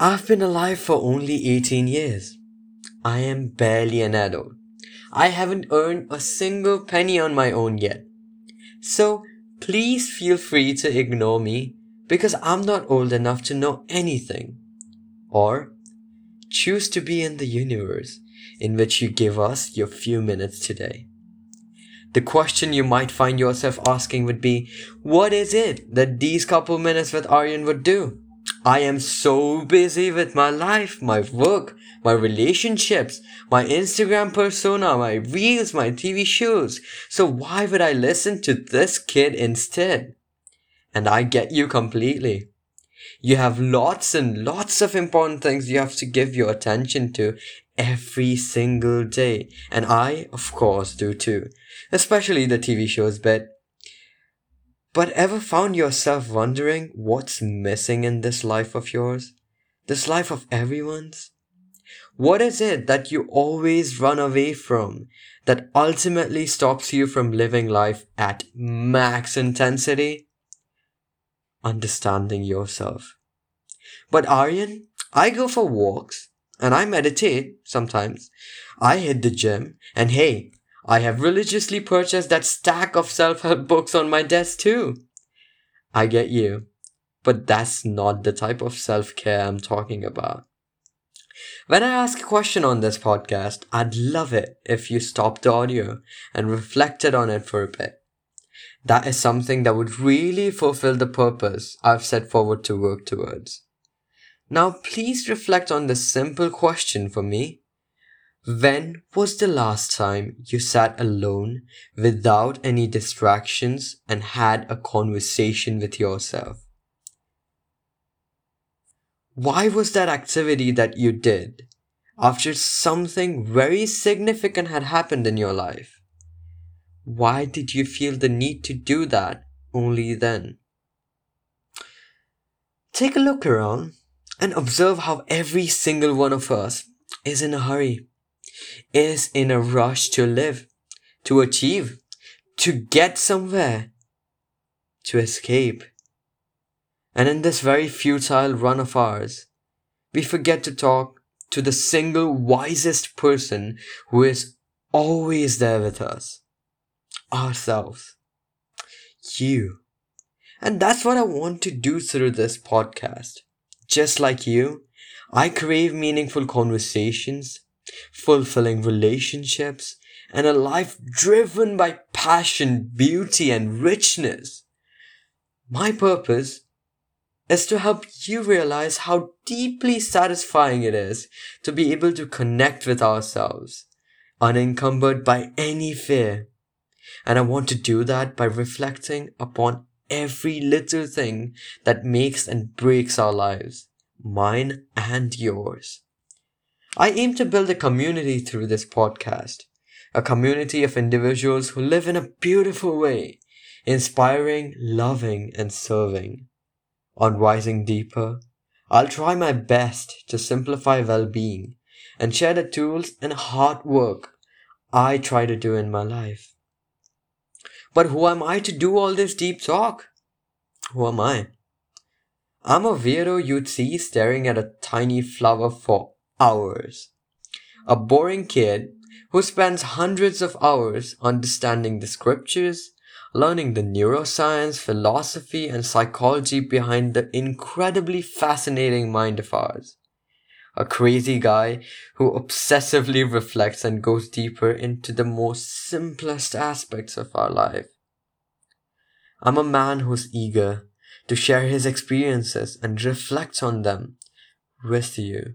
I've been alive for only 18 years. I am barely an adult. I haven't earned a single penny on my own yet. So please feel free to ignore me because I'm not old enough to know anything. Or choose to be in the universe in which you give us your few minutes today. The question you might find yourself asking would be, what is it that these couple minutes with Aryan would do? I am so busy with my life, my work, my relationships, my Instagram persona, my reels, my TV shows. So why would I listen to this kid instead? And I get you completely. You have lots and lots of important things you have to give your attention to every single day. And I, of course, do too. Especially the TV shows bit. But ever found yourself wondering what's missing in this life of yours? This life of everyone's? What is it that you always run away from that ultimately stops you from living life at max intensity? Understanding yourself. But Aryan, I go for walks and I meditate sometimes. I hit the gym and hey, I have religiously purchased that stack of self-help books on my desk too. I get you, but that's not the type of self-care I'm talking about. When I ask a question on this podcast, I'd love it if you stopped the audio and reflected on it for a bit. That is something that would really fulfill the purpose I've set forward to work towards. Now please reflect on this simple question for me when was the last time you sat alone without any distractions and had a conversation with yourself? Why was that activity that you did after something very significant had happened in your life? Why did you feel the need to do that only then? Take a look around and observe how every single one of us is in a hurry is in a rush to live, to achieve, to get somewhere, to escape. And in this very futile run of ours, we forget to talk to the single wisest person who is always there with us ourselves. You. And that's what I want to do through this podcast. Just like you, I crave meaningful conversations fulfilling relationships, and a life driven by passion, beauty, and richness. My purpose is to help you realize how deeply satisfying it is to be able to connect with ourselves, unencumbered by any fear. And I want to do that by reflecting upon every little thing that makes and breaks our lives, mine and yours. I aim to build a community through this podcast, a community of individuals who live in a beautiful way, inspiring, loving, and serving. On Rising Deeper, I'll try my best to simplify well being and share the tools and hard work I try to do in my life. But who am I to do all this deep talk? Who am I? I'm a weirdo you'd see staring at a tiny flower for hours. A boring kid who spends hundreds of hours understanding the scriptures, learning the neuroscience, philosophy, and psychology behind the incredibly fascinating mind of ours. A crazy guy who obsessively reflects and goes deeper into the most simplest aspects of our life. I'm a man who's eager to share his experiences and reflect on them with you.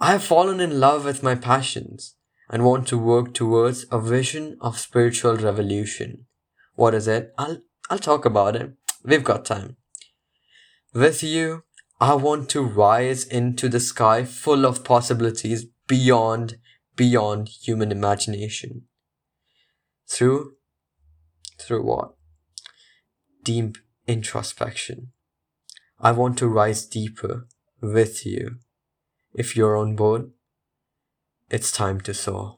I have fallen in love with my passions and want to work towards a vision of spiritual revolution. What is it? I'll, I'll talk about it. We've got time. With you, I want to rise into the sky full of possibilities beyond, beyond human imagination. Through, through what? Deep introspection. I want to rise deeper with you if you're on board, it's time to soar.